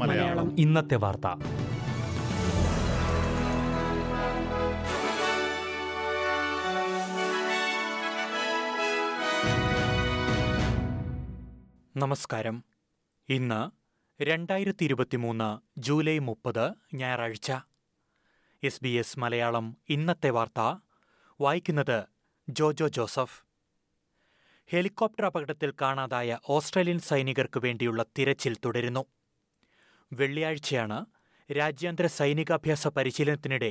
മലയാളം. ഇന്നത്തെ വാർത്ത. നമസ്കാരം. ഇന്ന് രണ്ടായിരത്തി ഇരുപത്തിമൂന്ന് ജൂലൈ മുപ്പത് ഞായറാഴ്ച. എസ് ബി എസ് മലയാളം ഇന്നത്തെ വാർത്ത. വായിക്കുന്നത് ജോജോ ജോസഫ്. ഹെലികോപ്റ്റർ അപകടത്തിൽ കാണാതായ ഓസ്ട്രേലിയൻ സൈനികർക്ക് വേണ്ടിയുള്ള തിരച്ചിൽ തുടരുന്നു. വെള്ളിയാഴ്ചയാണ് രാജ്യാന്തര സൈനികാഭ്യാസ പരിശീലനത്തിനിടെ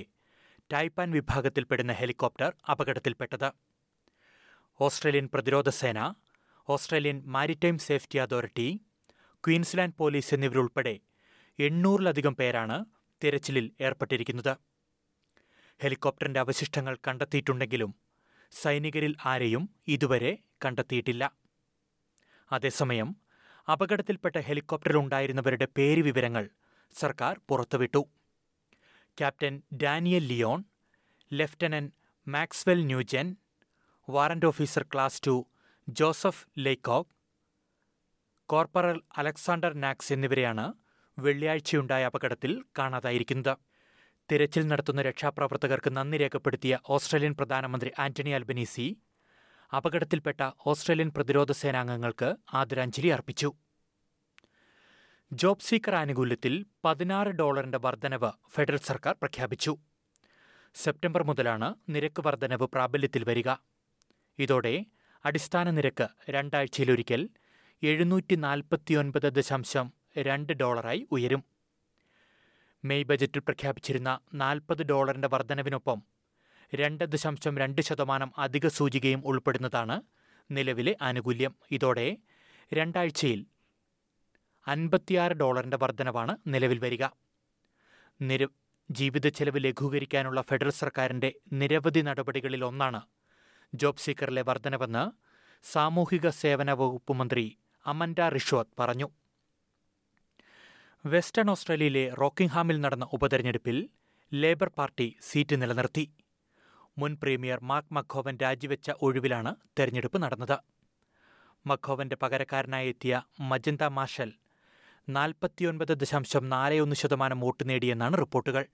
ടൈപ്പാൻ വിഭാഗത്തിൽപ്പെടുന്ന ഹെലികോപ്റ്റർ അപകടത്തിൽപ്പെട്ടത്. ഓസ്ട്രേലിയൻ പ്രതിരോധ സേന Australian maritime safety authority Queensland police എന്നിവരുൾപ്പെടെ എണ്ണൂറിലധികം പേരാണ് തിരച്ചിലിൽ ഏർപ്പെട്ടിരിക്കുന്നത്. ഹെലികോപ്റ്ററിന്റെ അവശിഷ്ടങ്ങൾ കണ്ടെത്തിയിട്ടുണ്ടെങ്കിലും സൈനികരിൽ ആരെയും ഇതുവരെ കണ്ടെത്തിയിട്ടില്ല. അതേസമയം അപകടത്തിൽപ്പെട്ട ഹെലികോപ്റ്ററിൽ ഉണ്ടായിരുന്നവരുടെ പേര് വിവരങ്ങൾ സർക്കാർ പുറത്തുവിട്ടു. Captain Danniel Lyon lieutenant Maxwell Nugent warrant officer class two Joseph Laycock corporal Alexander Naggs എന്നിവരെയാണ് വെള്ളിയാഴ്ചയുണ്ടായ അപകടത്തിൽ കാണാതായിരിക്കുന്നത്. തിരച്ചിൽ നടത്തുന്ന രക്ഷാപ്രവർത്തകർക്ക് നന്ദി രേഖപ്പെടുത്തിയ ഓസ്ട്രേലിയൻ പ്രധാനമന്ത്രി ആന്റണി അൽബനീസി അപകടത്തിൽപ്പെട്ട ഓസ്ട്രേലിയൻ പ്രതിരോധ സേനാംഗങ്ങൾക്ക് ആദരാഞ്ജലി അർപ്പിച്ചു. ജോബ് സീക്കർ ആനുകൂല്യത്തിൽ പതിനാറ് ഡോളറിന്റെ വർധനവ് ഫെഡറൽ സർക്കാർ പ്രഖ്യാപിച്ചു. സെപ്റ്റംബർ മുതലാണ് നിരക്ക് വർധനവ് പ്രാബല്യത്തിൽ വരിക. ഇതോടെ അടിസ്ഥാന നിരക്ക് രണ്ടാഴ്ചയിലൊരിക്കൽ എഴുന്നൂറ്റി നാൽപ്പത്തിയൊൻപത് ദശാംശം രണ്ട് ഡോളറായി ഉയരും. മെയ് ബജറ്റിൽ പ്രഖ്യാപിച്ചിരുന്ന നാൽപ്പത് ഡോളറിന്റെ വർധനവിനൊപ്പം രണ്ട് ദശാംശം രണ്ട് ശതമാനം അധിക സൂചികയും ഉൾപ്പെടുന്നതാണ് നിലവിലെ ആനുകൂല്യം. ഇതോടെ രണ്ടാഴ്ചയിൽ അൻപത്തിയാറ് ഡോളറിന്റെ വർധനവാണ് നിലവിൽ വരിക. നിര ജീവിത ചെലവ് ലഘൂകരിക്കാനുള്ള ഫെഡറൽ സർക്കാരിന്റെ നിരവധി നടപടികളിൽ ഒന്നാണ് ജോബ് സീക്കറിലെ വർധനവെന്ന് സാമൂഹിക സേവന വകുപ്പ് മന്ത്രി അമൻഡ റിഷ്വത് പറഞ്ഞു. വെസ്റ്റേൺ ഓസ്ട്രേലിയയിലെ റോക്കിംഗ്ഹാമിൽ നടന്ന ഉപതെരഞ്ഞെടുപ്പിൽ ലേബർ പാർട്ടി സീറ്റ് നിലനിർത്തി. മുൻ പ്രീമിയർ മാർക്ക് മഖോവൻ രാജിവെച്ച ഒഴിവിലാണ് തെരഞ്ഞെടുപ്പ് നടന്നത്. മഖോവന്റെ പകരക്കാരനായി എത്തിയ മജന്ത മാഷൽ നാൽപ്പത്തിയൊൻപത് ദശാംശം നാല് ഒന്ന് ശതമാനം വോട്ട് നേടിയെന്നാണ് റിപ്പോർട്ടുകൾ.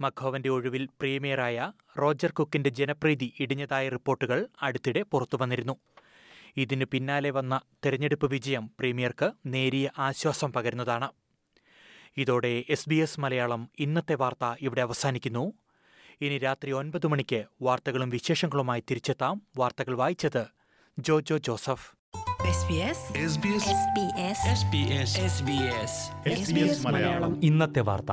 മഖോവന്റെ ഒഴിവിൽ പ്രീമിയറായ റോജർ കുക്കിന്റെ ജനപ്രീതി ഇടിഞ്ഞതായ റിപ്പോർട്ടുകൾ അടുത്തിടെ പുറത്തുവന്നിരുന്നു. ഇതിനു പിന്നാലെ വന്ന തെരഞ്ഞെടുപ്പ് വിജയം പ്രീമിയർക്ക് നേരിയ ആശ്വാസം പകരുന്നതാണ്. ഇതോടെ എസ് ബി എസ് മലയാളം ഇന്നത്തെ വാർത്ത ഇവിടെ അവസാനിക്കുന്നു. ഇനി രാത്രി ഒൻപത് മണിക്ക് വാർത്തകളും വിശേഷങ്ങളുമായി തിരിച്ചെത്താം വാർത്തകൾ വായിച്ചത് ജോജോ ജോസഫ്. SBS ഇന്നത്തെ വാർത്ത.